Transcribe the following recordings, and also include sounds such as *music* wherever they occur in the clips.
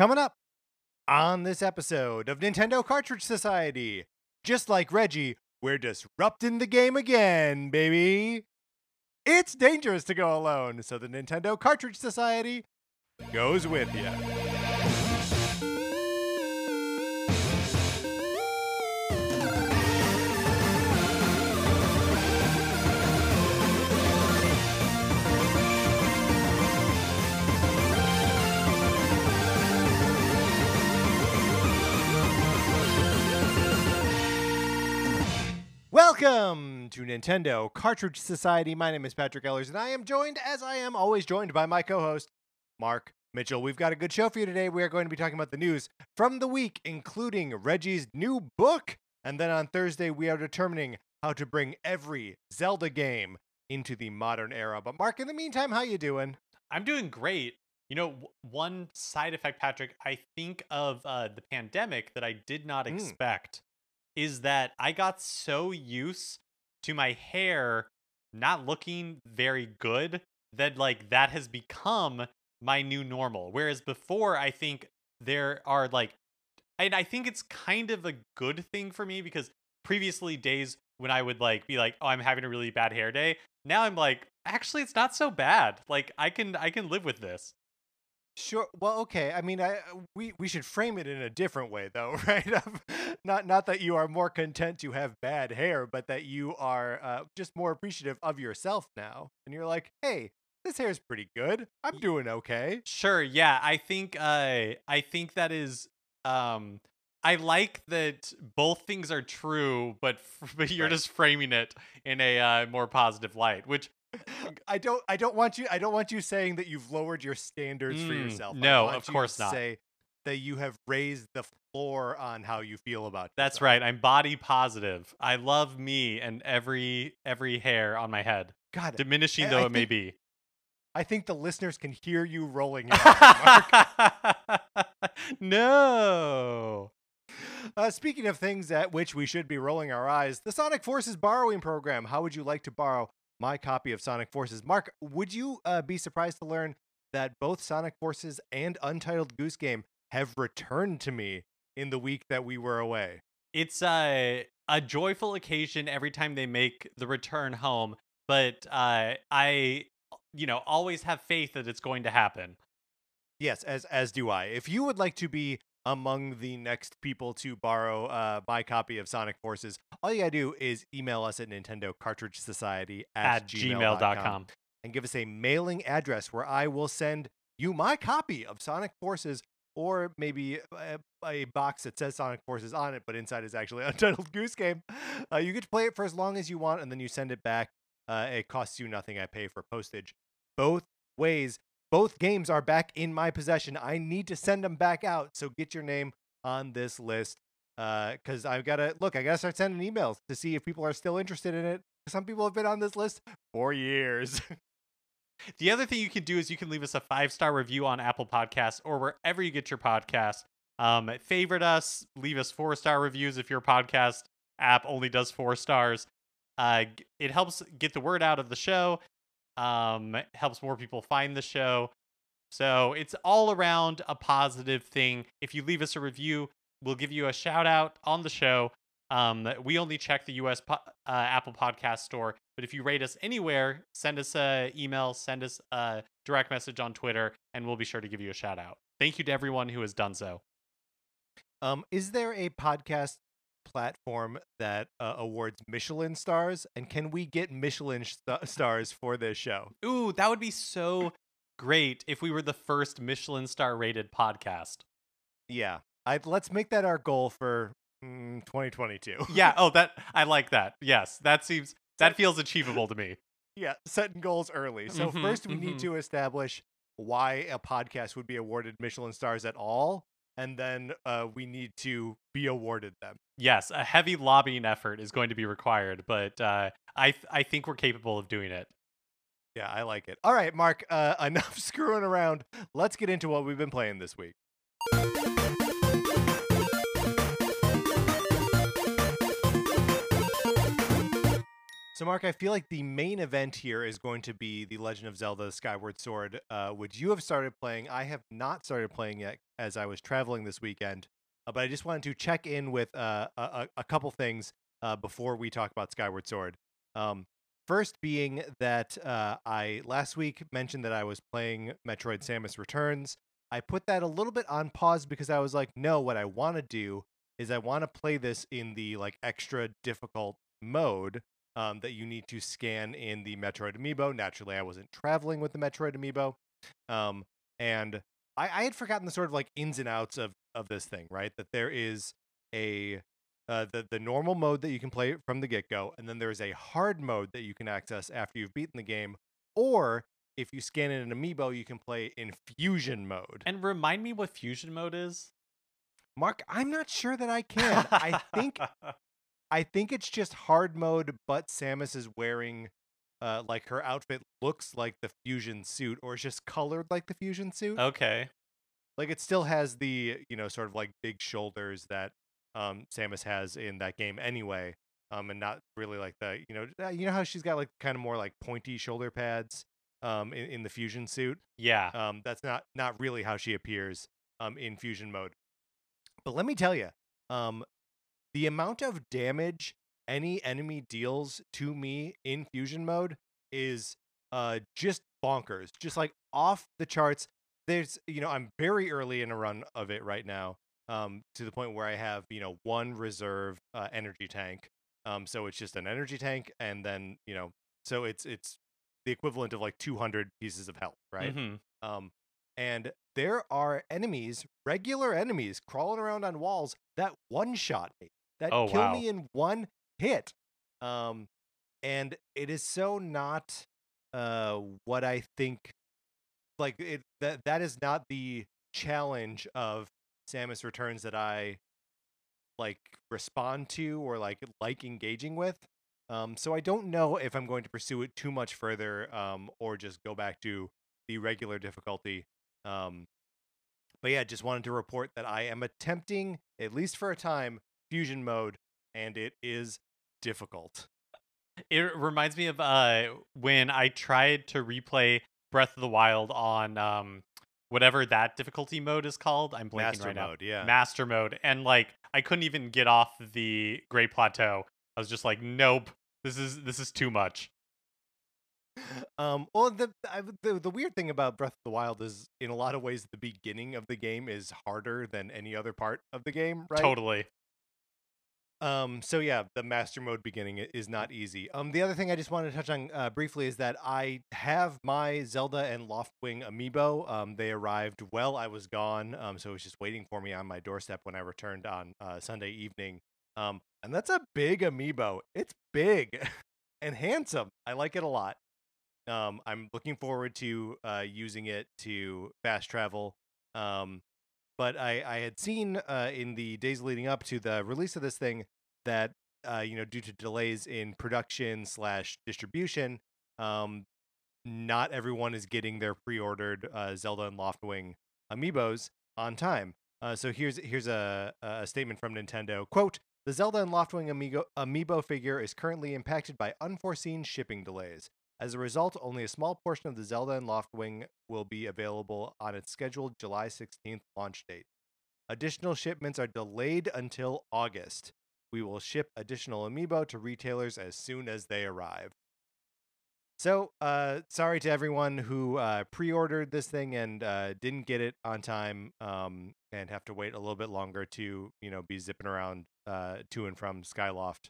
Coming up on this episode of Nintendo Cartridge Society, just like Reggie, we're disrupting the game again, baby. It's dangerous to go alone, so the Nintendo Cartridge Society goes with you. Welcome to Nintendo Cartridge Society. My name is Patrick Ellers, and I am joined, as I am always joined, by my co host, Mark Mitchell. We've got a good show for you today. We are going to be talking about the news from the week, including Reggie's new book. And then on Thursday, we are determining how to bring every Zelda game into the modern era. But Mark, in the meantime, how you doing? I'm doing great. You know, w- one side effect, Patrick, I think of uh, the pandemic that I did not Mm. Is that I got so used to my hair not looking very good that like that has become my new normal. Whereas before, I think there are like, and I think it's kind of a good thing for me because previously days when I would like be like, oh, I'm having a really bad hair day. Now I'm like, actually, it's not so bad. Like I can I can live with this. Sure. Well, okay. I mean, I we we should frame it in a different way, though, *laughs* right? Not not that you are more content to have bad hair, but that you are uh, just more appreciative of yourself now, and you're like, hey, this hair's pretty good. I'm doing okay. Sure, yeah. I think uh I think that is um I like that both things are true, but f- *laughs* but you're Right. just framing it in a uh, more positive light, which I don't I don't want you I don't want you saying that you've lowered your standards for Mm, yourself. I no, of course to not. Say that you have raised the floor on how you feel about. that's yourself. right. I'm body positive. I love me and every every hair on my head, God, diminishing I- though I it may be. I think the listeners can hear you rolling your eyes, Mark. *laughs* no. Uh, speaking of things at which we should be rolling our eyes, the Sonic Forces borrowing program. How would you like to borrow my copy of Sonic Forces? Mark, would you uh, be surprised to learn that both Sonic Forces and Untitled Goose Game have returned to me in the week that we were away? it's a a joyful occasion every time they make the return home but uh i you know always have faith that it's going to happen Yes, as as do I. If you would like to be among the next people to borrow uh, my copy of Sonic Forces, all you gotta do is email us at Nintendo Cartridge Society at, at gmail.com and give us a mailing address where I will send you my copy of Sonic Forces or maybe a, a box that says Sonic Forces on it, but inside is actually *laughs* Untitled Goose Game. Uh, you get to play it for as long as you want, and then you send it back. Uh, it costs you nothing. I pay for postage. Both ways, both games are back in my possession. I need to send them back out. So get your name on this list because I've got to look. I got to start sending emails to see if people are still interested in it. Some people have been on this list for years. *laughs* the other thing you can do is you can leave us a five star review on apple podcasts or wherever you get your podcast um favorite us leave us four star reviews if your podcast app only does four stars uh it helps get the word out of the show um helps more people find the show. So it's all around a positive thing. If you leave us a review we'll give you a shout out on the show. Um we only check the us po- uh, apple podcast store but if you rate us anywhere send us a email send us a direct message on twitter and we'll be sure to give you a shout out. Thank you to everyone who has done so. Um, is there a podcast platform that uh, awards Michelin stars, and can we get Michelin st- stars for this show? ooh that would be so great if we were the first michelin star rated podcast Yeah, I let's make that our goal for mm, 2022. yeah oh that *laughs* i like that yes that seems that feels achievable to me yeah, setting goals early. So Mhm, first, we mhm. need to establish why a podcast would be awarded Michelin stars at all, and then uh, we need to be awarded them. yes a heavy lobbying effort is going to be required but uh, i th- i think we're capable of doing it Yeah, I like it. All right, Mark. Uh, *laughs* enough screwing around. Let's get into what we've been playing this week. So, Mark, I feel like the main event here is going to be The Legend of Zelda Skyward Sword, uh, which you have started playing. I have not started playing yet as I was traveling this weekend. Uh, but I just wanted to check in with uh, a, a couple things uh, before we talk about Skyward Sword. Um, first, being that uh, I last week mentioned that I was playing Metroid Samus Returns. I put that a little bit on pause because I was like, no, what I want to do is I want to play this in the like extra difficult mode um, that you need to scan in the Metroid Amiibo. Naturally, I wasn't traveling with the Metroid Amiibo, um, and I, I, had forgotten the sort of like ins and outs of of this thing. Right, that there is a uh, the the normal mode that you can play from the get go, and then there is a hard mode that you can access after you've beaten the game, or if you scan in an amiibo, you can play in fusion mode. And remind me what fusion mode is. Mark, I'm not sure that I *laughs* can. I think I think it's just hard mode, but Samus is wearing uh like her outfit looks like the fusion suit or it's just colored like the fusion suit. Okay. Like it still has the, you know, sort of like big shoulders that um Samus has in that game anyway. Um and not really like the, you know, uh, you know how she's got like kind of more like pointy shoulder pads um in, in the fusion suit. Yeah. Um that's not not really how she appears um in fusion mode. But let me tell you, um the amount of damage any enemy deals to me in fusion mode is uh just bonkers just like off the charts. There's you know i'm very early in a run of it right now um to the point where i have you know one reserve uh, energy tank um so it's just an energy tank and then you know so it's it's the equivalent of like 200 pieces of health right? Mm-hmm. um and there are enemies regular enemies crawling around on walls that one shot me that oh, kill wow. me in one hit. Um, and it is so not uh what I think. Like it that that is not the challenge of Samus Returns that I like respond to or like like engaging with. Um, so I don't know if I'm going to pursue it too much further, um, or just go back to the regular difficulty. Um, but yeah, just wanted to report that I am attempting, at least for a time, fusion mode, and it is difficult. It reminds me of uh when I tried to replay Breath of the Wild on um whatever that difficulty mode is called. I'm blanking Master right mode, now. yeah. Master mode, and like I couldn't even get off the Great Plateau. I was just like, nope, this is this is too much. Um, well, the, I, the the weird thing about Breath of the Wild is, in a lot of ways, the beginning of the game is harder than any other part of the game, right? Totally. Um, so yeah, the master mode beginning is not easy. Um, the other thing I just wanted to touch on uh, briefly is that I have my Zelda and Loftwing amiibo. Um, they arrived while I was gone. Um, so it was just waiting for me on my doorstep when I returned on uh, Sunday evening. Um, and that's a big amiibo. It's big *laughs* and handsome. I like it a lot. Um, I'm looking forward to uh, using it to fast travel. Um, but I, I had seen uh, in the days leading up to the release of this thing that uh, you know due to delays in production slash distribution, um, not everyone is getting their pre-ordered uh, Zelda and Loftwing amiibos on time. Uh, so here's here's a, a statement from Nintendo. Quote: The Zelda and Loftwing amiibo, amiibo figure is currently impacted by unforeseen shipping delays. As a result, only a small portion of the Zelda and Loftwing will be available on its scheduled July 16th launch date. Additional shipments are delayed until August. We will ship additional amiibo to retailers as soon as they arrive. So, uh, sorry to everyone who uh, pre-ordered this thing and uh, didn't get it on time, um, and have to wait a little bit longer to, you know, be zipping around uh, to and from Skyloft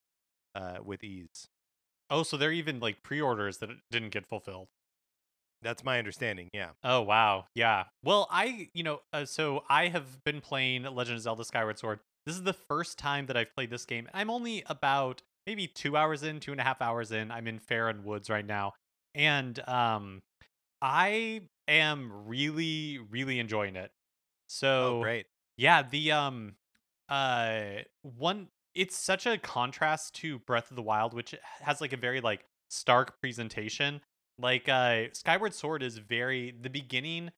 uh, with ease. Oh, so there are even like pre-orders that didn't get fulfilled. That's my understanding. Yeah. Oh wow, yeah. Well, I you know uh, so I have been playing Legend of Zelda: Skyward Sword. This is the first time that I've played this game. I'm only about maybe two hours in, two and a half hours in. I'm in Faron Woods right now, and um, I am really really enjoying it. So oh, great. Yeah, the um, uh, one it's such a contrast to Breath of the Wild, which has like a very like stark presentation. Like uh Skyward Sword is very the beginning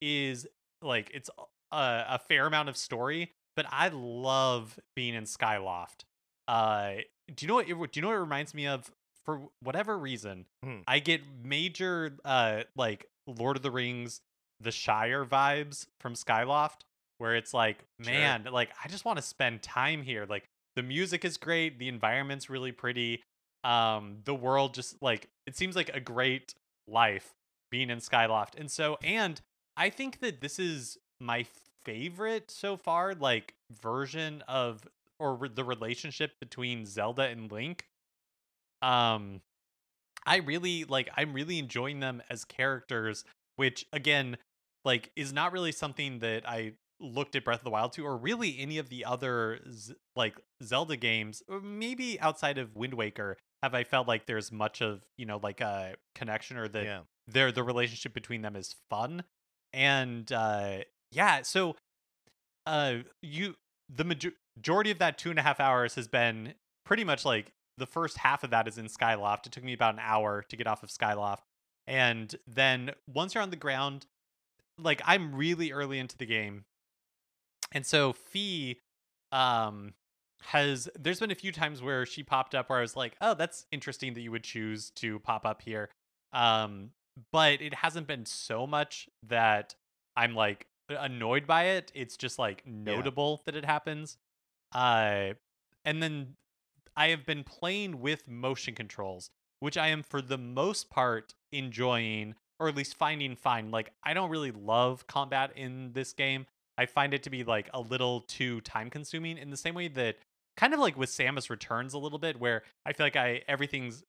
is like it's a, a fair amount of story, but I love being in Skyloft. Uh do you know what it, do you know what it reminds me of for whatever reason, Hmm. I get major uh like Lord of the Rings, The Shire vibes from Skyloft, where it's like, Sure. man, like I just want to spend time here. Like the music is great, the environment's really pretty. Um, the world just like it seems like a great life being in Skyloft. And so and I think that this is my favorite so far, like version of or re- the relationship between Zelda and Link. Um, I really like. I'm really enjoying them as characters, which again, like, is not really something that I looked at Breath of the Wild to, or really any of the other Z- like Zelda games, maybe outside of Wind Waker. Have I felt like there's much of you know like a connection or that yeah. their the relationship between them is fun and uh yeah so uh you the major- majority of that two and a half hours has been pretty much like the first half of that is in skyloft it took me about an hour to get off of skyloft and then once you're on the ground like i'm really early into the game and so Fi um has there's been a few times where she popped up where i was like oh that's interesting that you would choose to pop up here um but it hasn't been so much that I'm like annoyed by it. It's just like notable that it happens. Uh, and then I have been playing with motion controls, which I am for the most part enjoying, or at least finding fine. Like I don't really love combat in this game. I find it to be like a little too time consuming in the same way that kind of like with Samus Returns a little bit, where I feel like I everything's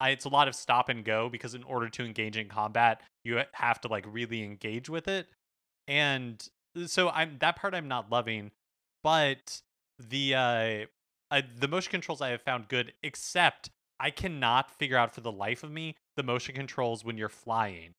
I, it's a lot of stop and go because in order to engage in combat, you have to like really engage with it. And so I'm that part I'm not loving, but the uh, uh the motion controls I have found good except I cannot figure out for the life of me the motion controls when you're flying.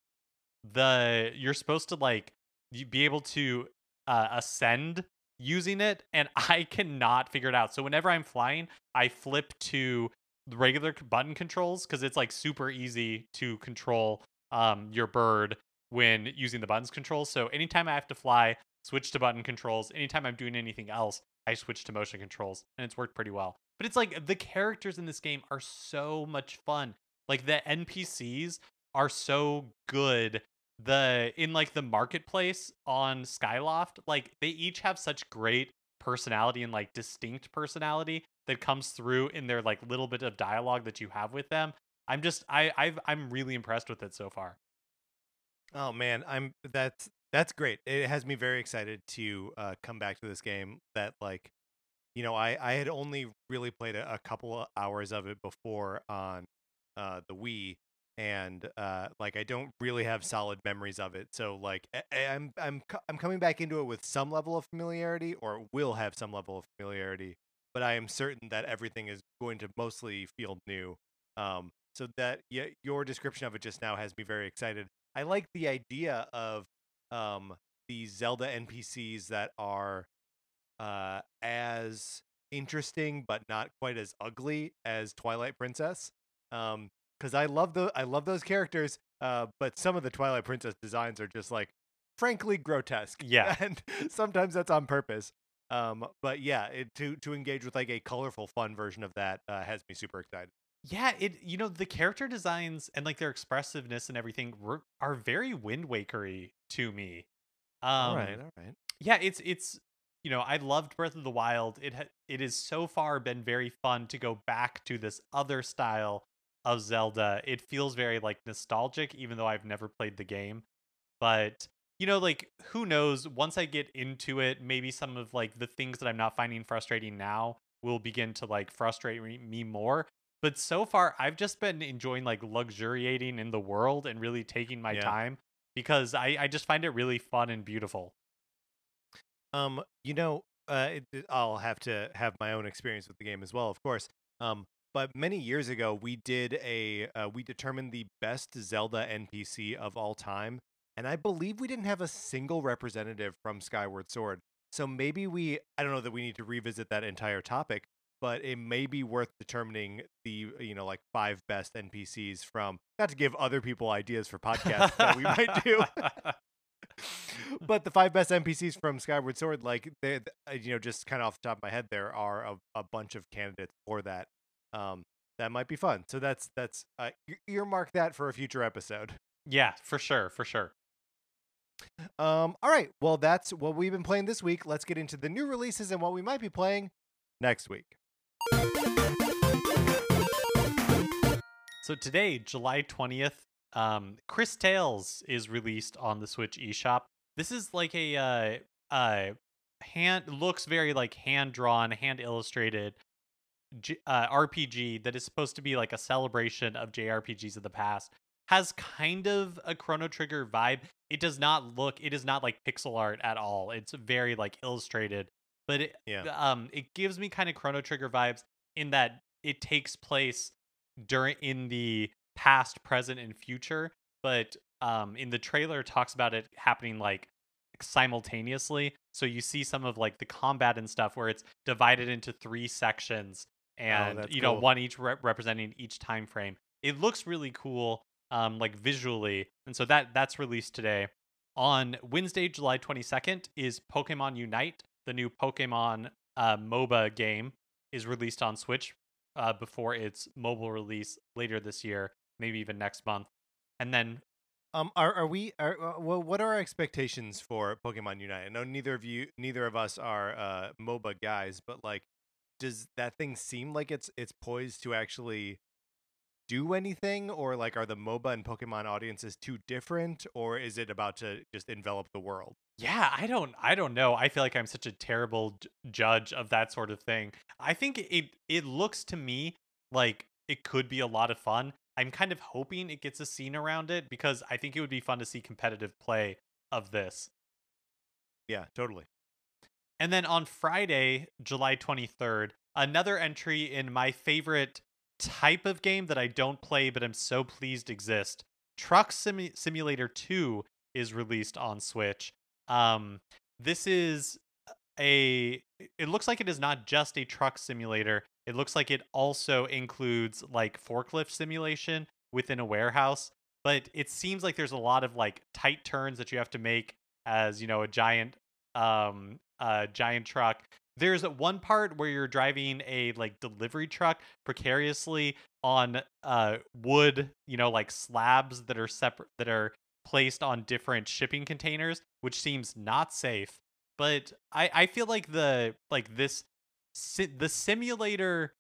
The you're supposed to like you be able to uh, ascend using it and *laughs* I cannot figure it out. So whenever I'm flying, I flip to regular button controls because it's like super easy to control um your bird when using the buttons controls. So anytime I have to fly, switch to button controls. Anytime I'm doing anything else, I switch to motion controls, and it's worked pretty well. But it's like the characters in this game are so much fun. Like the NPCs are so good. The in like the marketplace on Skyloft, like they each have such great personality and like distinct personality that comes through in their like little bit of dialogue that you have with them. I'm just I I've I'm really impressed with it so far. Oh man, I'm that's that's great. It has me very excited to uh, come back to this game. That like, you know, I I had only really played a, a couple of hours of it before on uh, the Wii, and uh, like I don't really have solid memories of it. So like I, I- I'm I'm I'm coming back into it with some level of familiarity, or will have some level of familiarity. But I am certain that everything is going to mostly feel new. Um, so that yeah, your description of it just now has me very excited. I like the idea of um, these Zelda NPCs that are uh, as interesting but not quite as ugly as Twilight Princess. Um, because I love the I love those characters. Uh, but some of the Twilight Princess designs are just like frankly grotesque. *laughs* Yeah. and sometimes that's on purpose. Um, but yeah, it, to to engage with like a colorful, fun version of that uh, has me super excited. Yeah, it you know the character designs and like their expressiveness and everything were, are very Wind Wakery to me. Um, all right, all right. yeah, it's it's you know I loved Breath of the Wild. It ha- it has so far been very fun to go back to this other style of Zelda. It feels very like nostalgic, even though I've never played the game. But you know, like who knows? Once I get into it, maybe some of like the things that I'm not finding frustrating now will begin to like frustrate me- more. But so far, I've just been enjoying like luxuriating in the world and really taking my Yeah. time because I I just find it really fun and beautiful. Um, you know, uh, it- I'll have to have my own experience with the game as well, of course. Um, but many years ago, we did a uh, we determined the best Zelda NPC of all time, and I believe we didn't have a single representative from Skyward Sword. So maybe we I don't know that we need to revisit that entire topic, but it may be worth determining the you know like five best NPCs from not to give other people ideas for podcasts that we might do *laughs* *laughs* but the five best NPCs from Skyward Sword, like they, uh, you know, just kind of off the top of my head, there are a, a bunch of candidates for that. Um, that might be fun. So that's that's uh, earmark that for a future episode. Yeah, for sure, for sure. Um, all right. Well, that's what we've been playing this week. Let's get into the new releases and what we might be playing next week. So today, July 20th, um, Cris Tales is released on the Switch eShop. This is like a uh, uh, hand looks very like hand drawn, hand illustrated G- uh, RPG that is supposed to be like a celebration of JRPGs of the past. Has kind of a Chrono Trigger vibe. It does not look. It is not like pixel art at all. It's very like illustrated, but it Yeah. um it gives me kind of Chrono Trigger vibes in that it takes place during in the past, present, and future. But um, in the trailer, it talks about it happening like simultaneously. So you see some of like the combat and stuff where it's divided into three sections, and Oh, you know cool. one each re- representing each time frame. It looks really cool, um, like visually, and so that that's released today. On Wednesday, July 22nd, is Pokemon Unite, the new Pokemon uh, MOBA game, is released on Switch uh, before its mobile release later this year, maybe even next month. And then, Um, are are we? Are uh, well, what are our expectations for Pokemon Unite? I know neither of you, neither of us are uh, MOBA guys, but like, does that thing seem like it's it's poised to actually do anything, or like, are the MOBA and Pokemon audiences too different, or is it about to just envelop the world? yeah, I don't, I don't know. I feel like I'm such a terrible judge of that sort of thing. I think it it looks to me like it could be a lot of fun. I'm kind of hoping it gets a scene around it because I think it would be fun to see competitive play of this. Yeah, totally. And then on Friday, July 23rd, another entry in my favorite type of game that I don't play but I'm so pleased exist. Truck Simu- Simulator 2 is released on Switch. Um this is a it looks like it is not just a truck simulator. It looks like it also includes like forklift simulation within a warehouse, but it seems like there's a lot of like tight turns that you have to make as, you know, a giant um a giant truck. There's one part where you're driving a like delivery truck precariously on uh wood, you know, like slabs that are separate that are placed on different shipping containers, which seems not safe. But I I feel like the like this si- the simulator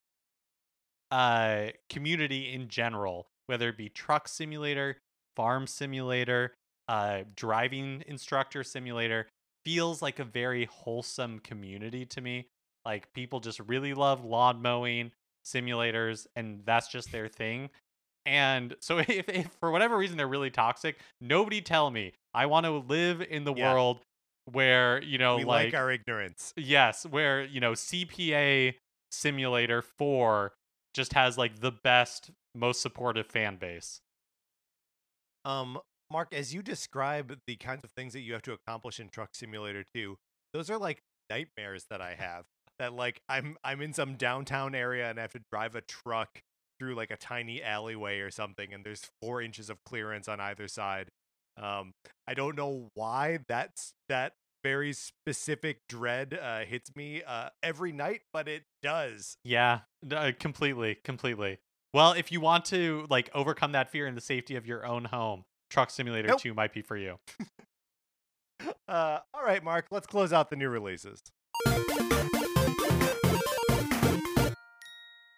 uh community in general, whether it be truck simulator, farm simulator, uh driving instructor simulator, feels like a very wholesome community to me. Like people just really love lawn mowing simulators and that's just their thing. And so *laughs* if, if for whatever reason they're really toxic, nobody tell me. I want to live in the Yeah. world where, you know, we like, like our ignorance. yes, where, you know, CPA simulator 4 just has like the best most supportive fan base. Um, Mark, as you describe the kinds of things that you have to accomplish in Truck Simulator 2, those are like nightmares that I have. That like I'm I'm in some downtown area and I have to drive a truck through like a tiny alleyway or something, and there's four inches of clearance on either side. Um, I don't know why that's that very specific dread uh, hits me uh, every night, but it does. Yeah, uh, completely, completely. Well, if you want to like overcome that fear in the safety of your own home, Truck Simulator Nope. 2 might be for you. *laughs* Uh, all right, Mark, let's close out the new releases.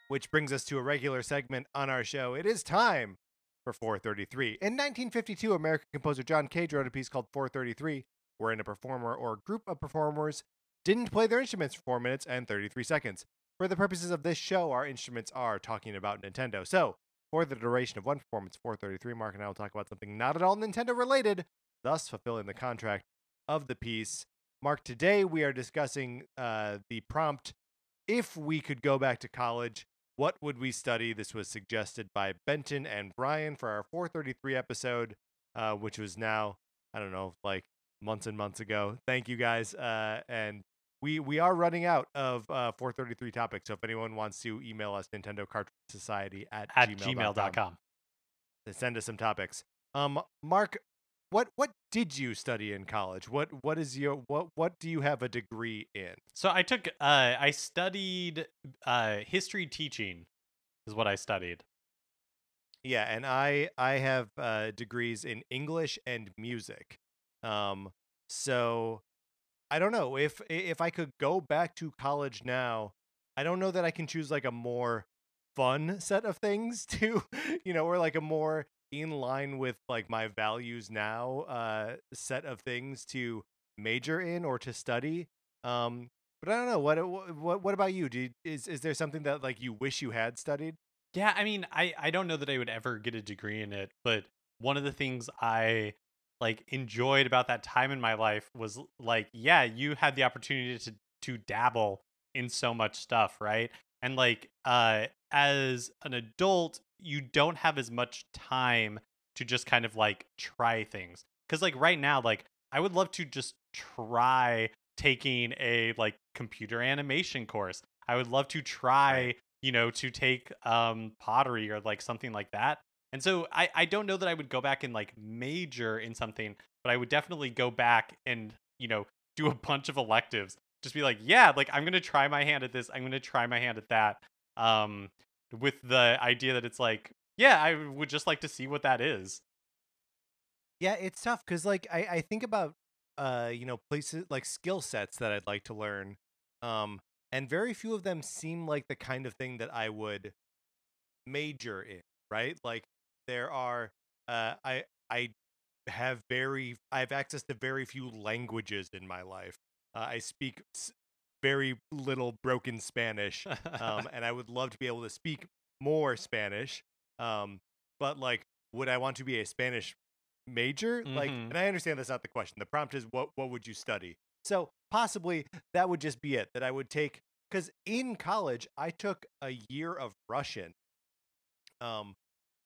Which brings us to a regular segment on our show. It is time for 433. In 1952, American composer John Cage wrote a piece called 433, wherein a performer or group of performers didn't play their instruments for 4 minutes and 33 seconds. For the purposes of this show, our instruments are talking about Nintendo. So, for the duration of one performance, 433, Mark and I will talk about something not at all Nintendo related, thus fulfilling the contract of the piece. Mark, today we are discussing uh, the prompt if we could go back to college, what would we study? This was suggested by Benton and Brian for our 433 episode, uh, which was now, I don't know, like months and months ago. Thank you guys. Uh, and we we are running out of uh, 433 topics. So if anyone wants to email us, Nintendo Cartridge Society at, At gmail.com gmail.com. to send us some topics. Um, Mark, what what did you study in college? What what is your what what do you have a degree in? So I took uh I studied uh history teaching is what I studied. Yeah, and I I have uh, degrees in English and music. Um, so I don't know if if I could go back to college now. I don't know that I can choose like a more fun set of things *laughs* to, you know, or like a more in line with like my values now uh set of things to major in or to study. Um, but I don't know what what what about you? Do you, is is there something that like you wish you had studied? Yeah, I mean, I I don't know that I would ever get a degree in it, but one of the things I like enjoyed about that time in my life was like, yeah, you had the opportunity to to dabble in so much stuff, right? And like uh as an adult, you don't have as much time to just kind of like try things. Cuz like right now like I would love to just try taking a like computer animation course. I would love to try you know, to take um pottery or like something like that. And so I I don't know that I would go back and like major in something, but I would definitely go back and, you know, do a bunch of electives. Just be like, yeah, like I'm to try my hand at this. I'm to try my hand at that. Um with the idea that it's like, yeah, I would just like to see what that is. Yeah, it's tough because like I, I think about uh you know places like skill sets that I'd like to learn, um, and very few of them seem like the kind of thing that I would major in, right? Like there are uh I I have very I have access to very few languages in my life. Uh, I speak s- very little broken Spanish, um, *laughs* and I would love to be able to speak more Spanish. Um, but like, would I want to be a Spanish major? Like, Mhm. and I understand that's not the question. The prompt is what what would you study? So possibly that would just be it. That I would take because in college I took a year of Russian, um,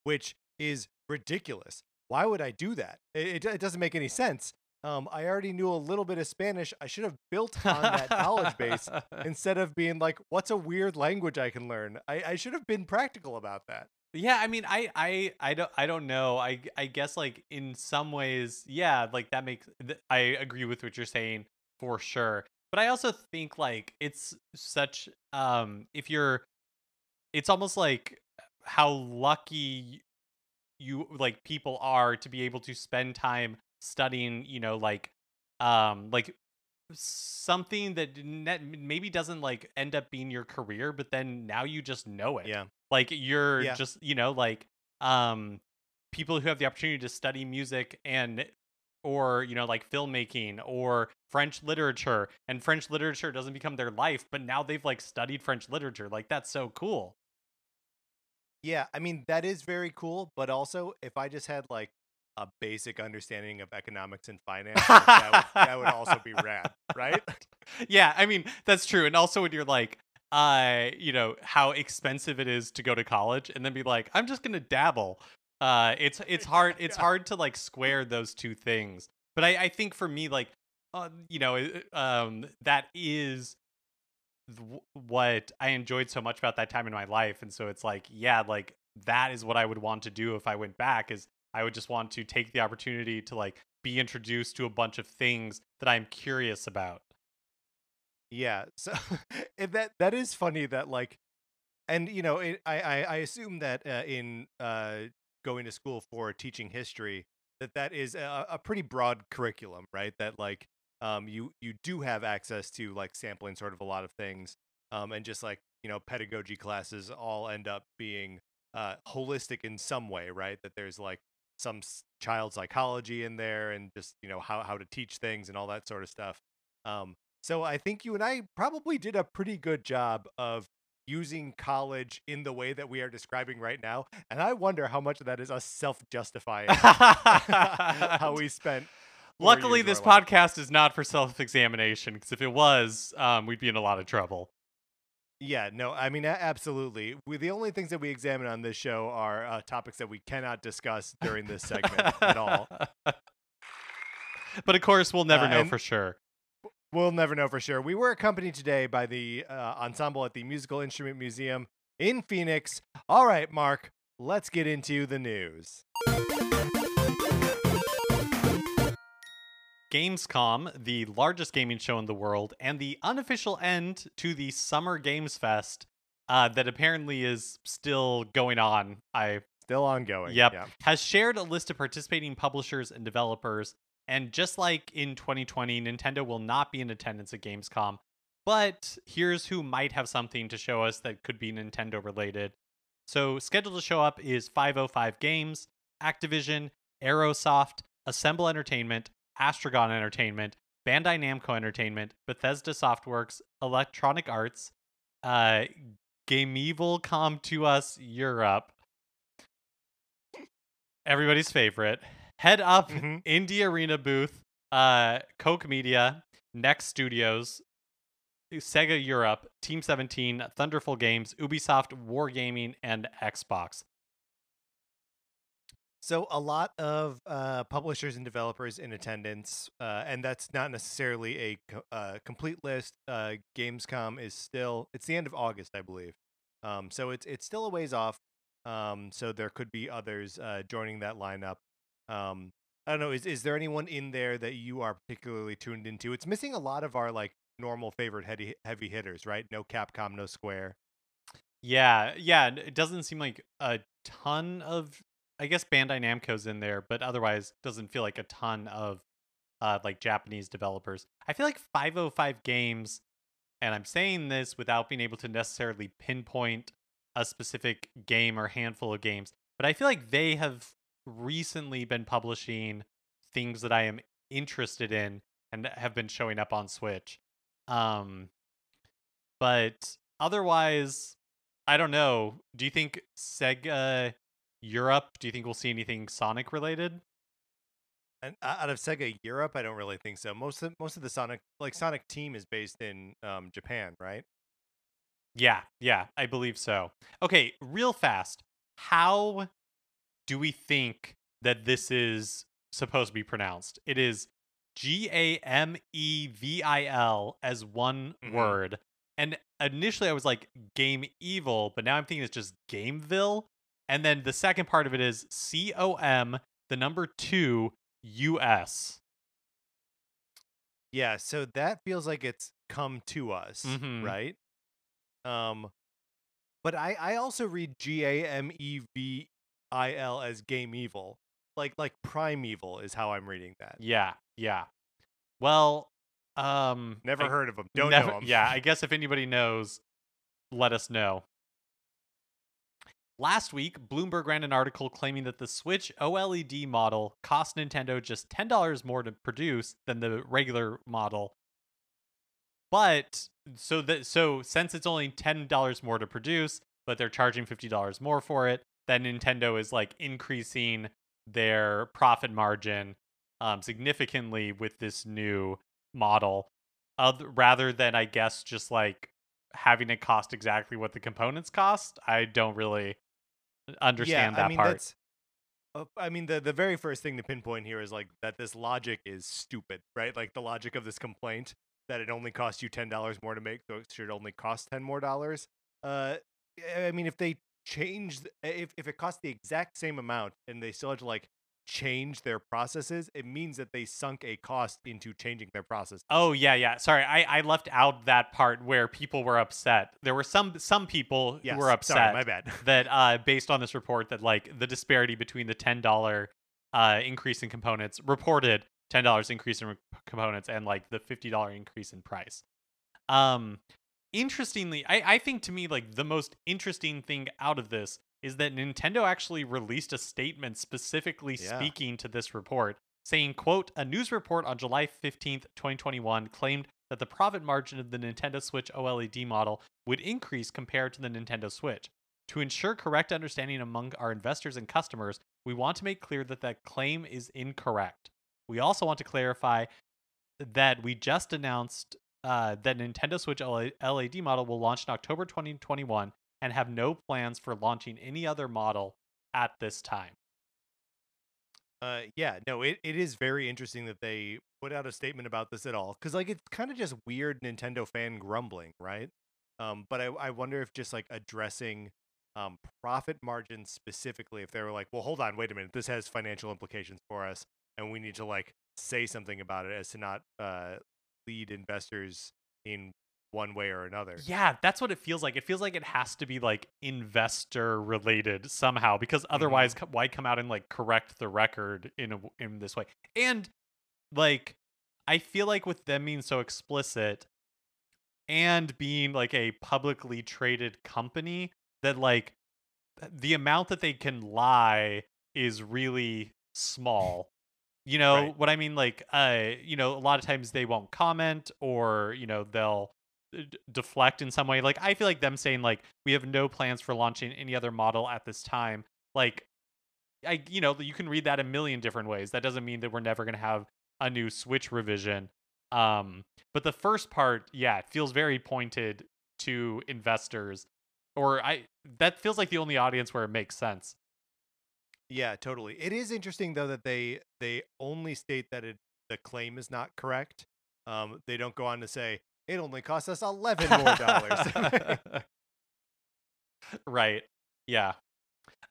which is ridiculous. Why would I do that? It, it, it doesn't make any sense. Um, I already knew a little bit of Spanish. I should have built on that knowledge base *laughs* instead of being like, what's a weird language I can learn? I, I should have been practical about that. Yeah, I mean, I, I, I don't, I don't know. I, I guess like in some ways, yeah, like that makes. I agree with what you're saying for sure. But I also think like it's such. Um, if you're, it's almost like how lucky you like people are to be able to spend time studying. You know, like, um, like something that maybe doesn't like end up being your career, but then now you just know it Yeah. like you're Yeah. just you know like um people who have the opportunity to study music and or you know like filmmaking or french literature and french literature doesn't become their life but now they've like studied french literature like that's so cool Yeah. I mean, that is very cool. But also, if I just had like a basic understanding of economics and finance, like, that, would, that would also be rad, right? *laughs* yeah i mean that's true and also when you're like uh you know how expensive it is to go to college and then be like i'm just gonna dabble uh it's it's hard it's Yeah. *laughs* hard to like square those two things but i i think for me like uh, you know um that is what i enjoyed so much about that time in my life and so it's like yeah like that is what i would want to do if i went back is i would just want to take the opportunity to like be introduced to a bunch of things that i'm curious about Yeah. So *laughs* that that is funny that like, and you know, it, I, I I assume that uh, in uh going to school for teaching history that that is a, a pretty broad curriculum, right? That like um you you do have access to like sampling sort of a lot of things, um and just like you know pedagogy classes all end up being uh holistic in some way, right? That there's like some s- child psychology in there and just you know how how to teach things and all that sort of stuff. Um, so I think you and I probably did a pretty good job of using college in the way that we are describing right now. And I wonder how much of that is us self-justifying *laughs* *laughs* how we spent. Luckily, this podcast is not for self examination because if it was, um, we'd be in a lot of trouble. Yeah, no, I mean, absolutely. We, the only things that we examine on this show are uh, topics that we cannot discuss during this segment at all. *laughs* But of course, we'll never Uh, know for sure. We'll never know for sure. We were accompanied today by the uh, ensemble at the Musical Instrument Museum in Phoenix. All right, Mark, let's get into the news. Gamescom, the largest gaming show in the world, and the unofficial end to the Summer Games Fest, uh, that apparently is still going on. I Still ongoing. Yep. Yeah. has shared a list of participating publishers and developers. And just like in 2020, Nintendo will not be in attendance at Gamescom. But here's who might have something to show us that could be Nintendo related. So, scheduled to show up is 505 Games, Activision, Aerosoft, Assemble Entertainment, Astragon Entertainment, Bandai Namco Entertainment, Bethesda Softworks, Electronic Arts, uh, Gamevil Come to Us Europe, everybody's favorite. Head Up, Mhm. Indie Arena booth, uh, Koch Media, Next Studios, Sega Europe, Team 17, Thunderful Games, Ubisoft, Wargaming, and Xbox. So a lot of uh, publishers and developers in attendance, uh, and that's not necessarily a co- uh, complete list. Uh, Gamescom is still it's the end of August, I believe. Um, so it's it's still a ways off. Um, so there could be others uh, joining that lineup. Um, I don't know. Is is there anyone in there that you are particularly tuned into? It's missing a lot of our like normal favorite heavy heavy hitters, right? No Capcom, no Square. Yeah, yeah. It doesn't seem like a ton of. I guess Bandai Namco's in there, but otherwise doesn't feel like a ton of uh, like Japanese developers. I feel like 505 Games, and I'm saying this without being able to necessarily pinpoint a specific game or handful of games, but I feel like they have recently been publishing things that I am interested in and have been showing up on Switch. Um, but otherwise, I don't know. Do you think Sega Europe? Do you think we'll see anything Sonic related? And out of Sega Europe, I don't really think so. Most of most of the Sonic like Sonic team is based in um, Japan, right? Yeah, yeah, I believe so. Okay, real fast. How do we think that this is supposed to be pronounced? It is G A M E V I L as one Mhm. word. And initially I was like Game Evil, but now I'm thinking it's just Gameville. And then the second part of it is C O M, the number two, U S. Yeah, so that feels like it's come to us, Mhm. right? Um, but I I also read G A M E V I L as Game Evil, like like Primeval is how I'm reading that. Yeah, yeah. Well, um Never I- heard of them. Don't Never- know them. Yeah, I *laughs* guess if anybody knows, let us know. Last week, Bloomberg ran an article claiming that the Switch OLED model cost Nintendo just $10 more to produce than the regular model. But so that so since it's only $10 more to produce, but they're charging $50 more for it, then Nintendo is like increasing their profit margin um, significantly with this new model rather than I guess just like having it cost exactly what the components cost. I don't really understand yeah, that I mean, part. That's, uh, I mean, the the very first thing to pinpoint here is like that this logic is stupid, right? Like the logic of this complaint that it only costs you ten dollars more to make, so it should only cost ten more dollars. Uh, I mean, if they change, if if it costs the exact same amount and they still have to like change their processes, it means that they sunk a cost into changing their process. Oh yeah, yeah. Sorry, I, I left out that part where people were upset. There were some some people Yes, who were upset Sorry, my bad. *laughs* that uh based on this report that like the disparity between the ten dollar uh increase in components reported ten dollars increase in re- components and like the fifty dollar increase in price. Um interestingly, I, I think to me like the most interesting thing out of this is that Nintendo actually released a statement specifically Yeah. speaking to this report, saying, quote, a news report on July 15th, 2021 claimed that the profit margin of the Nintendo Switch OLED model would increase compared to the Nintendo Switch. To ensure correct understanding among our investors and customers, we want to make clear that that claim is incorrect. We also want to clarify that we just announced uh, that Nintendo Switch LED model will launch in October 2021 and have no plans for launching any other model at this time. Uh, yeah, no, it, it is very interesting that they put out a statement about this at all because like it's kind of just weird Nintendo fan grumbling, right? Um, but I I wonder if just like addressing um profit margins specifically, if they were like, well, hold on, wait a minute, this has financial implications for us, and we need to like say something about it as to not uh lead investors in one way or another. Yeah, that's what it feels like. It feels like it has to be like investor related somehow because otherwise, co- why come out and like correct the record in a, in this way? And like, I feel like with them being so explicit and being like a publicly traded company, that like the amount that they can lie is really small. You know Right. what I mean? Like, uh, you know, a lot of times they won't comment or you know they'll deflect in some way. Like, I feel like them saying like we have no plans for launching any other model at this time. Like, I you know you can read that a million different ways. That doesn't mean that we're never gonna have a new Switch revision. Um, but the first part, yeah, it feels very pointed to investors, or I that feels like the only audience where it makes sense. Yeah, totally. It is interesting though that they they only state that it the claim is not correct. Um, they don't go on to say it only cost us eleven more dollars. *laughs* right. Yeah.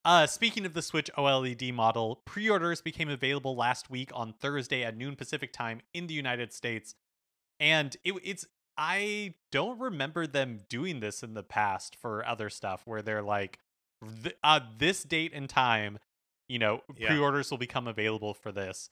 Uh, speaking of the Switch OLED model, pre-orders became available last week on Thursday at noon Pacific time in the United States, and it, it's I don't remember them doing this in the past for other stuff where they're like, th- uh, this date and time, you know, Yeah. pre-orders will become available for this.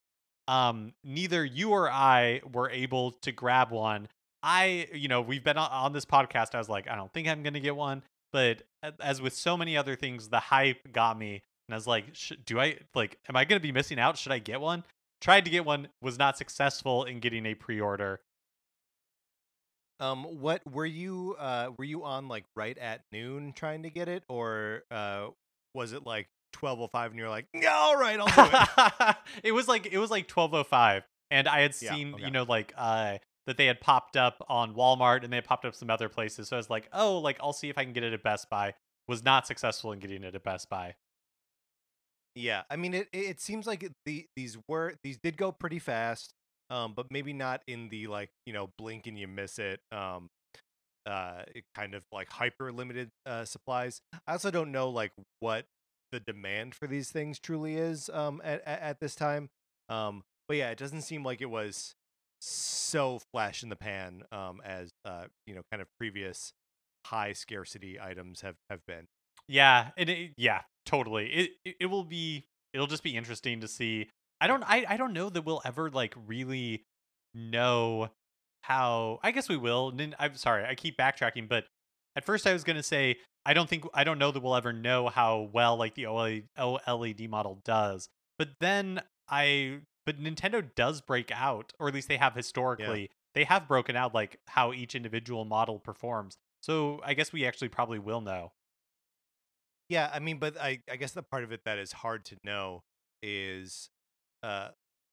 Um, neither you or I were able to grab one. I, you know, we've been on, on this podcast. I was like, I don't think I'm gonna get one but as with so many other things the hype got me and i was like sh- do i like am i going to be missing out should i get one tried to get one was not successful in getting a pre-order um, what were you uh were you on like right at noon trying to get it, or uh was it like twelve oh five and you're like, "Yeah, all right, I'll do it. *laughs* it was like it was like 1205 and i had Yeah, seen okay. you know like uh that they had popped up on walmart and they had popped up some other places so i was like oh like i'll see if i can get it at best buy was not successful in getting it at best buy Yeah, I mean it. It seems like the these were these did go pretty fast, um, but maybe not in the like you know blink and you miss it, um, uh, kind of like hyper limited uh, supplies. I also don't know like what the demand for these things truly is um at at, at this time, um, but yeah, it doesn't seem like it was so flash in the pan um as uh you know kind of previous high scarcity items have have been. Yeah, and it, yeah, totally. It, it it will be it'll just be interesting to see. I don't I I don't know that we'll ever like really know how. I guess we will. I'm sorry, I keep backtracking, but at first I was gonna say I don't think I don't know that we'll ever know how well like the OLED model does. But then I but Nintendo does break out, or at least they have historically. They have broken out like how each individual model performs. So I guess we actually probably will know. Yeah, I mean, but I I guess the part of it that is hard to know is, uh,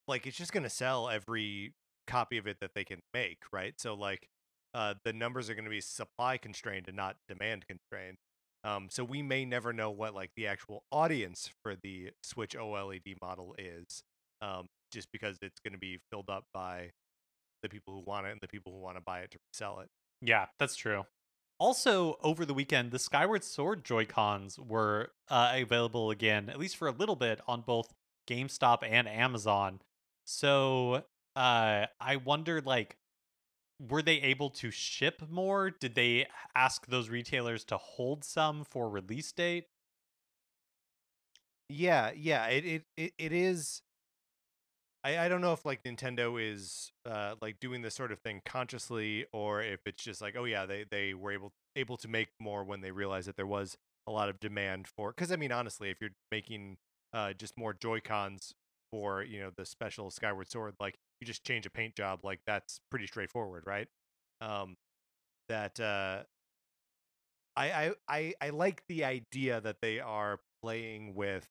like it's just gonna sell every copy of it that they can make, right? So like, uh, the numbers are gonna be supply constrained and not demand constrained. Um, so we may never know what like the actual audience for the Switch OLED model is, um, just because it's gonna be filled up by the people who want it and the people who want to buy it to sell it. Yeah, that's true. Also, over the weekend, the Skyward Sword Joy Cons were uh, available again, at least for a little bit, on both GameStop and Amazon. So, uh, I wondered, like, were they able to ship more? Did they ask those retailers to hold some for release date? Yeah, yeah, it it it, it is. I I don't know if like Nintendo is uh like doing this sort of thing consciously or if it's just like oh yeah they they were able able to make more when they realized that there was a lot of demand for because I mean honestly if you're making uh just more Joy Cons for you know the special Skyward Sword like you just change a paint job like that's pretty straightforward right? Um that uh I, I I I like the idea that they are playing with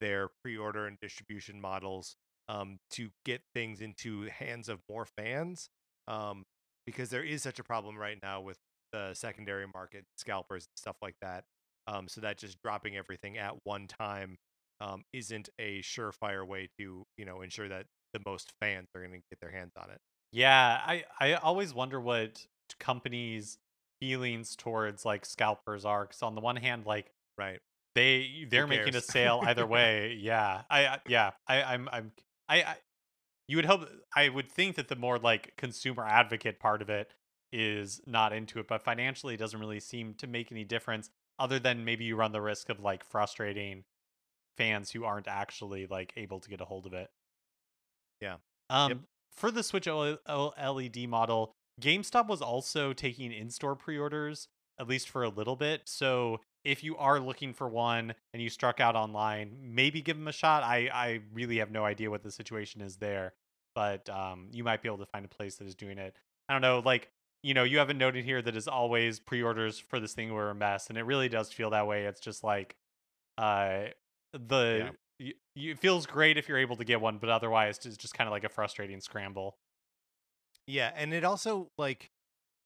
their pre-order and distribution models um, to get things into hands of more fans um, because there is such a problem right now with the secondary market scalpers and stuff like that. Um, so that just dropping everything at one time um, isn't a surefire way to you know ensure that the most fans are going to get their hands on it. Yeah, I, I always wonder what companies' feelings towards like scalpers are. Because on the one hand, like Right. they they're making a sale either *laughs* way. Yeah, I I- yeah I I'm I'm I, I you would hope I would think that the more like consumer advocate part of it is not into it, but financially it doesn't really seem to make any difference other than maybe you run the risk of like frustrating fans who aren't actually like able to get a hold of it. Yeah. Um Yep. for the Switch LED model, GameStop was also taking in-store pre-orders at least for a little bit. So if you are looking for one and you struck out online, maybe give them a shot. I I really have no idea what the situation is there, but um you might be able to find a place that is doing it. I don't know, like you know, you haven't noted here that as always pre-orders for this thing were a mess, and it really does feel that way. It's just like, uh, the y- y- it feels great if you're able to get one, but otherwise it's just kind of like a frustrating scramble. Yeah, and it also like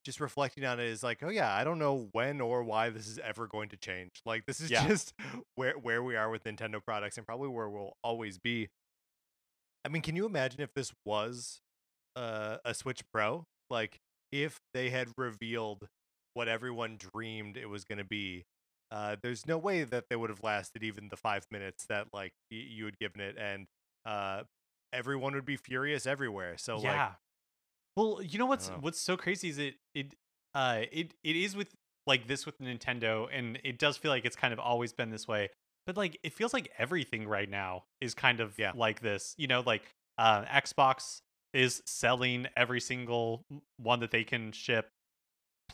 just reflecting on it is like, oh yeah, I don't know when or why this is ever going to change. Like this is *laughs* Yeah. just where where we are with Nintendo products and probably where we'll always be. I mean, can you imagine if this was uh, a Switch Pro? Like if they had revealed what everyone dreamed it was going to be. Uh, there's no way that they would have lasted even the five minutes that like y- you had given it, and uh, everyone would be furious everywhere. So yeah. like, well, you know what's know. what's so crazy is it it uh it it is with like this with Nintendo, and it does feel like it's kind of always been this way. But like it feels like everything right now is kind of Yeah. like this. You know, like uh, Xbox is selling every single one that they can ship.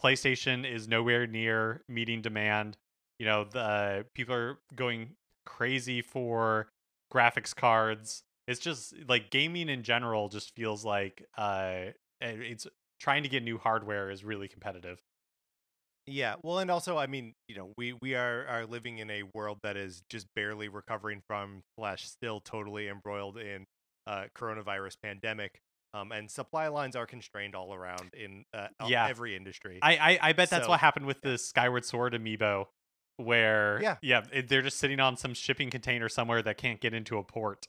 PlayStation is nowhere near meeting demand. You know, the people are going crazy for graphics cards. It's just like gaming in general just feels like uh it's trying to get new hardware is really competitive. Yeah, well, and also, I mean, you know, we we are are living in a world that is just barely recovering from slash still totally embroiled in uh coronavirus pandemic. Um, and supply lines are constrained all around in uh, Yeah. every industry. I I, I bet that's So- what happened with the Skyward Sword amiibo where Yeah. yeah, it, they're just sitting on some shipping container somewhere that can't get into a port.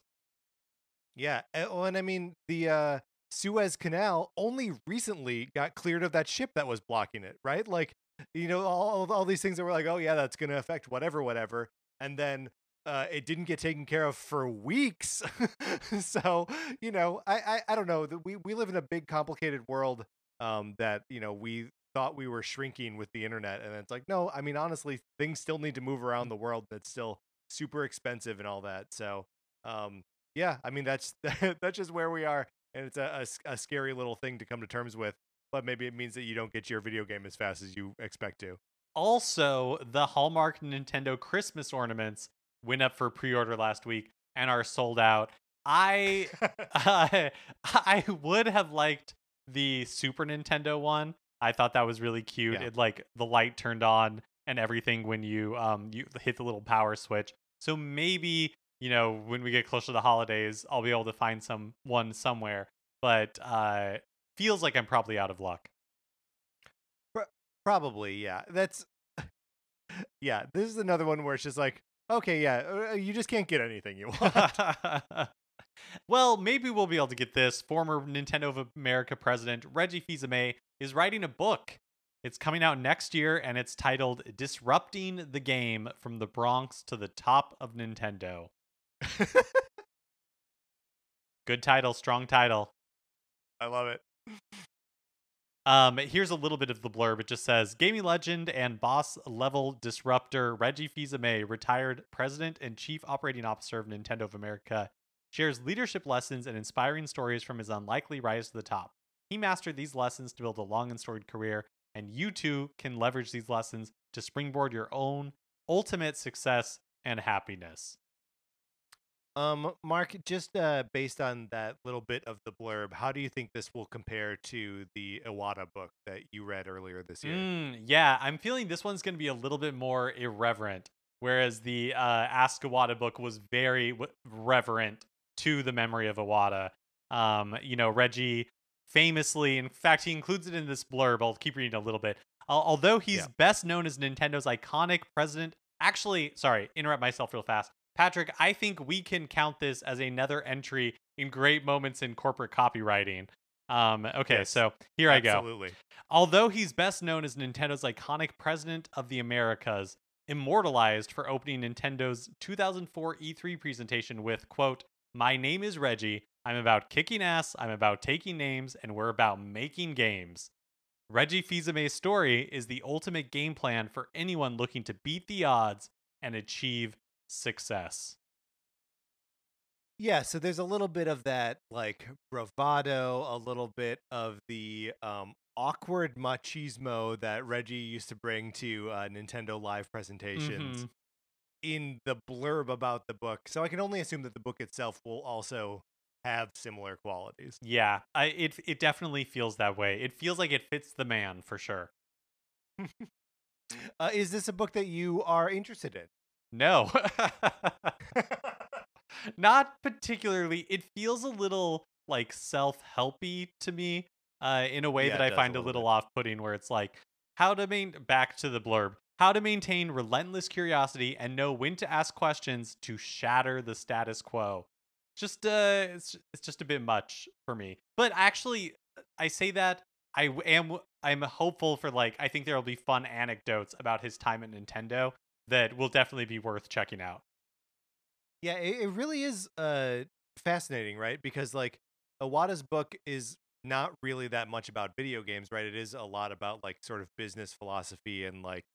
Yeah, uh, well, and I mean the uh, Suez Canal only recently got cleared of that ship that was blocking it, right? Like, you know, all all these things that were like, oh yeah, that's gonna affect whatever, whatever, and then uh, it didn't get taken care of for weeks. *laughs* so you know, I, I I don't know. that We we live in a big, complicated world um, that you know we thought we were shrinking with the internet, and it's like, no, I mean, honestly, things still need to move around the world. That's still super expensive and all that. So. Um, yeah, I mean that's *laughs* that's just where we are, and it's a a scary little thing to come to terms with. But maybe it means that you don't get your video game as fast as you expect to. Also, the Hallmark Nintendo Christmas ornaments went up for pre-order last week and are sold out. I I *laughs* *laughs* I would have liked the Super Nintendo one. I thought that was really cute. Yeah. It like the light turned on and everything when you um you hit the little power switch. So maybe, you know, when we get closer to the holidays, I'll be able to find some one somewhere. But uh feels like I'm probably out of luck. Probably, yeah. That's *laughs* yeah. This is another one where it's just like, okay, yeah, uh, you just can't get anything you *laughs* want. *laughs* well, maybe we'll be able to get this. Former Nintendo of America president Reggie Fils-Aimé is writing a book. It's coming out next year, and it's titled "Disrupting the Game from the Bronx to the Top of Nintendo." *laughs* Good title, strong title. I love it. Um, here's a little bit of the blurb. It just says gaming legend and boss level disruptor Reggie Fils-Aimé, retired president and chief operating officer of Nintendo of America, shares leadership lessons and inspiring stories from his unlikely rise to the top. He mastered these lessons to build a long and storied career, and you too can leverage these lessons to springboard your own ultimate success and happiness. Um, Mark, just uh, based on that little bit of the blurb, how do you think this will compare to the Iwata book that you read earlier this year? Mm, yeah, I'm feeling this one's going to be a little bit more irreverent, whereas the uh, Ask Iwata book was very w- reverent to the memory of Iwata. Um, you know, Reggie famously, in fact, he includes it in this blurb. I'll keep reading a little bit. Al- although he's Yeah. best known as Nintendo's iconic president, actually, sorry, interrupt myself real fast. Patrick, I think we can count this as another entry in great moments in corporate copywriting. Um, okay, Yes, so here I go. Absolutely. Although he's best known as Nintendo's iconic President of the Americas, immortalized for opening Nintendo's 2004 E3 E presentation with, quote, My name is Reggie. I'm about kicking ass, I'm about taking names, and we're about making games. Reggie Fils-Aimé's story is the ultimate game plan for anyone looking to beat the odds and achieve success. Yeah, so there's a little bit of that like bravado, a little bit of the um, awkward machismo that Reggie used to bring to uh, Nintendo Live presentations Mhm. in the blurb about the book. So I can only assume that the book itself will also have similar qualities. Yeah, I, it it definitely feels that way. It feels like it fits the man for sure. *laughs* Uh, is this a book that you are interested in? No. *laughs* Not particularly. It feels a little like self-helpy to me uh, in a way Yeah, that I find a little bit. off-putting where it's like how to main back to the blurb. How to maintain relentless curiosity and know when to ask questions to shatter the status quo. Just uh it's it's just a bit much for me. But actually I say that I am I'm hopeful for like I think there will be fun anecdotes about his time at Nintendo that will definitely be worth checking out. Yeah, it, it really is uh fascinating, right? Because like Iwata's book is not really that much about video games, right? It is a lot about like sort of business philosophy and like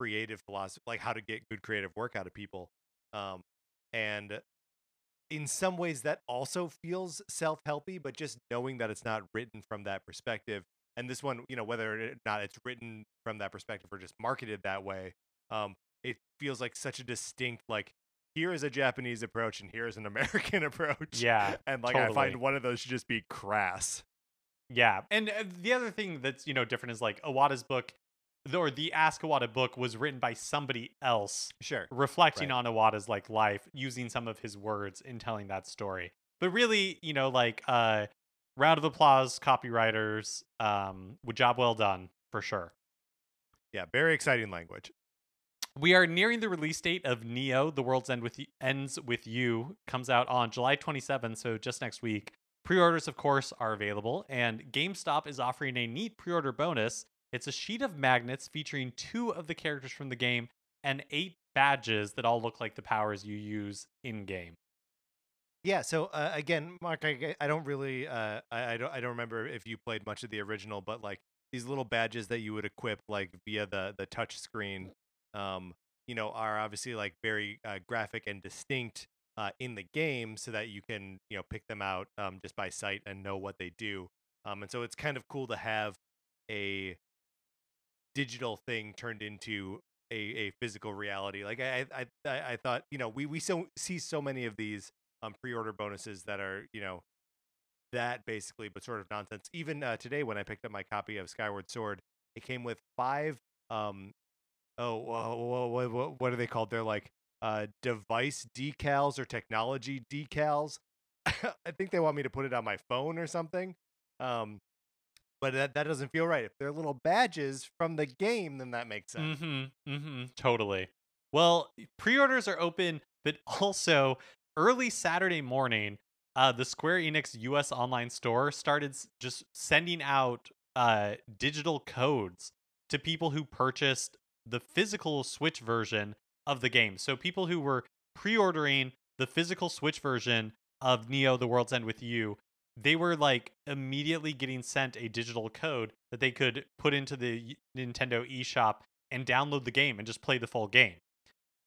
creative philosophy, like how to get good creative work out of people. Um and in some ways that also feels self-helpy, but just knowing that it's not written from that perspective. And this one, you know, whether or not it's written from that perspective or just marketed that way, um, it feels like such a distinct like here is a Japanese approach and here is an *laughs* American approach. Yeah, And like I find one of those should just be crass. Yeah, and uh, the other thing that's you know different is like Iwata's book, the- or the Ask Iwata book was written by somebody else, Sure. reflecting Right. on Iwata's like life, using some of his words in telling that story. But really, you know, like uh, round of applause, copywriters, um, with job well done for sure. Yeah, very exciting language. We are nearing the release date of Neo: The World Ends with Ends with You. Comes out on July 27th, so just next week. Pre-orders, of course, are available, and GameStop is offering a neat pre-order bonus. It's a sheet of magnets featuring two of the characters from the game and eight badges that all look like the powers you use in game. Yeah, so uh, again, Mark, I, I don't really, uh, I, I don't, I don't remember if you played much of the original, but like these little badges that you would equip like via the the touch screen, um, you know, are obviously like very uh, graphic and distinct uh, in the game, so that you can you know pick them out um, just by sight and know what they do. Um, and so it's kind of cool to have a digital thing turned into a, a physical reality. Like I, I, I, I thought, you know, we we so see so many of these um, pre-order bonuses that are you know that basically but sort of nonsense even uh, today when i picked up my copy of skyward sword it came with five um oh what, what, what are they called they're like uh device decals or technology decals *laughs* i think they want me to put it on my phone or something um but that, that doesn't feel right if they're little badges from the game then that makes sense Mm-hmm. Mm-hmm. Totally. Well, pre-orders are open, but *laughs* also early Saturday morning, uh, the Square Enix US online store started just sending out uh, digital codes to people who purchased the physical Switch version of the game. So people who were pre-ordering the physical Switch version of Neo: The World Ends with You, they were like immediately getting sent a digital code that they could put into the Nintendo eShop and download the game and just play the full game.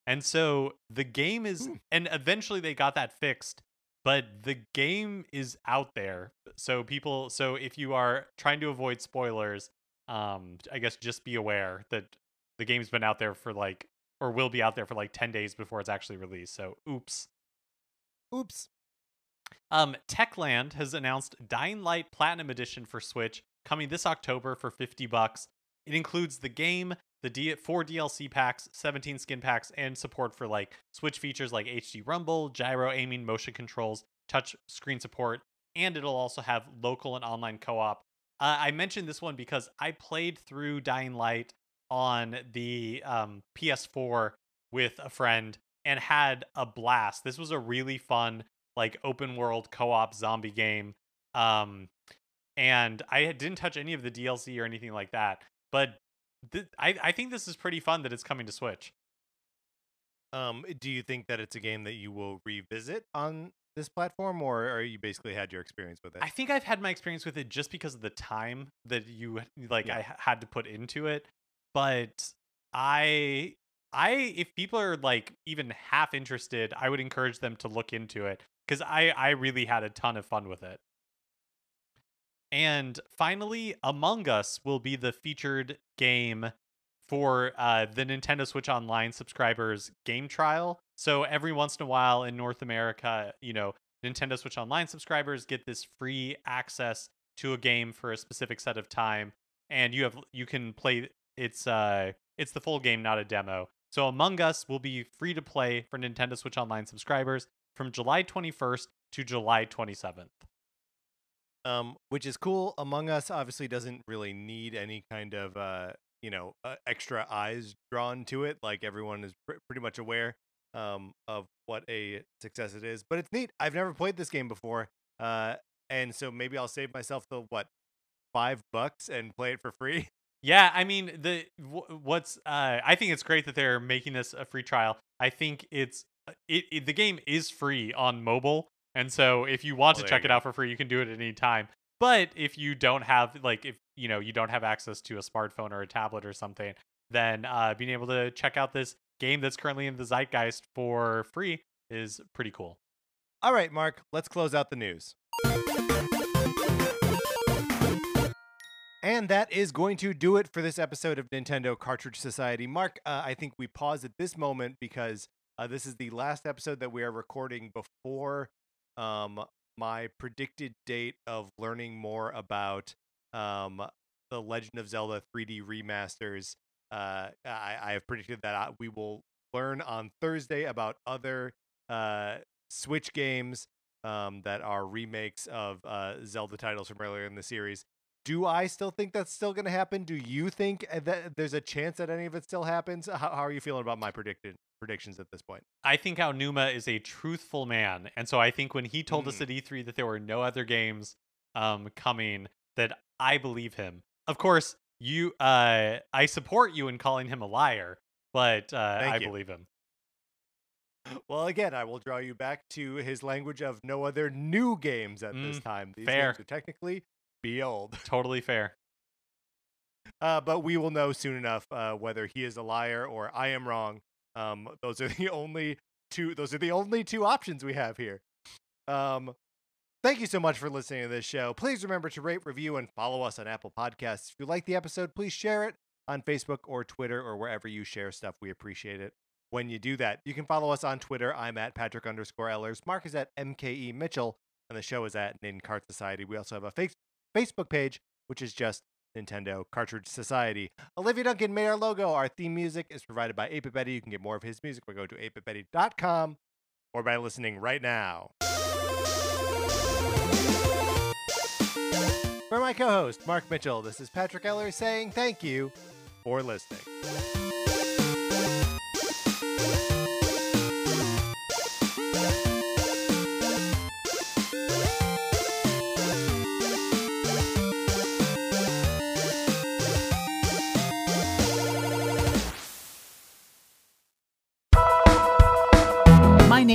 And so the game is, Hmm. and eventually they got that fixed, but the game is out there. So people, so if you are trying to avoid spoilers, um, I guess just be aware that the game's been out there for like, or will be out there for like 10 days before it's actually released. So oops. oops Um, Techland has announced Dying Light Platinum Edition for Switch coming this October for 50 bucks. It includes the game, the D- four DLC packs, 17 skin packs, and support for like Switch features like HD Rumble, gyro aiming, motion controls, touch screen support, and it'll also have local and online co-op. Uh, I mentioned this one because I played through Dying Light on the um, PS4 with a friend and had a blast. This was a really fun like open world co-op zombie game. Um, and I didn't touch any of the DLC or anything like that. But th- I I think this is pretty fun that it's coming to Switch. um do you think that it's a game that you will revisit on this platform, or are you basically had your experience with it? I think I've had my experience with it just because of the time that you like Yeah. I had to put into it. But I I if people are like even half interested, I would encourage them to look into it cuz I I really had a ton of fun with it. And finally, Among Us will be the featured game for uh, the Nintendo Switch Online subscribers game trial. So every once in a while in North America, you know, Nintendo Switch Online subscribers get this free access to a game for a specific set of time, and you have you can play. It's uh, it's the full game, not a demo. So Among Us will be free to play for Nintendo Switch Online subscribers from July 21st to July 27th. um, which is cool. Among Us obviously doesn't really need any kind of uh, you know uh, extra eyes drawn to it. Like everyone is pr- pretty much aware um, of what a success it is. But it's neat. I've never played this game before, uh, and so maybe I'll save myself the what five bucks and play it for free. *laughs* Yeah, I mean the what's uh I think it's great that they're making this a free trial. I think it's uh, it, it the game is free on mobile, and so if you want Oh, to check it go. out for free, you can do it at any time. But if you don't have like if you know you don't have access to a smartphone or a tablet or something, then uh being able to check out this game that's currently in the zeitgeist for free is pretty cool. All right, Mark, let's close out the news. And that is going to do it for this episode of Nintendo Cartridge Society. Mark, uh, I think we pause at this moment because uh, this is the last episode that we are recording before um, my predicted date of learning more about um, the Legend of Zelda 3D remasters. Uh, I, I have predicted that I, we will learn on Thursday about other uh, Switch games um, that are remakes of uh, Zelda titles from earlier in the series. Do I still think that's still going to happen? Do you think uh, that there's a chance that any of it still happens? How, how are you feeling about my predicted predictions at this point? I think Aonuma is a truthful man, and so I think when he told us Mm. at E3 that there were no other games um coming, that I believe him. Of course, you uh I support you in calling him a liar, but uh, I you. believe him. Well, again, I will draw you back to his language of no other new games at this Mm, time. These fair. games would technically be old. *laughs* Totally fair. Uh, but we will know soon enough uh, whether he is a liar or I am wrong. Um, those are *laughs* the only two. Those are the only two options we have here. Um, thank you so much for listening to this show. Please remember to rate, review, and follow us on Apple Podcasts. If you like the episode, please share it on Facebook or Twitter or wherever you share stuff. We appreciate it when you do that. You can follow us on Twitter. I'm at Patrick underscore Ellers. Mark is at MKE Mitchell, and the show is at Nin Cart Society. We also have a Facebook page, which is just Nintendo Cartridge Society. Olivia Duncan made our logo. Our theme music is provided by 8 Betty. You can get more of his music by going to 8bitbetty.com or by listening right now. For my co host, Mark Mitchell, this is Patrick Eller saying thank you for listening.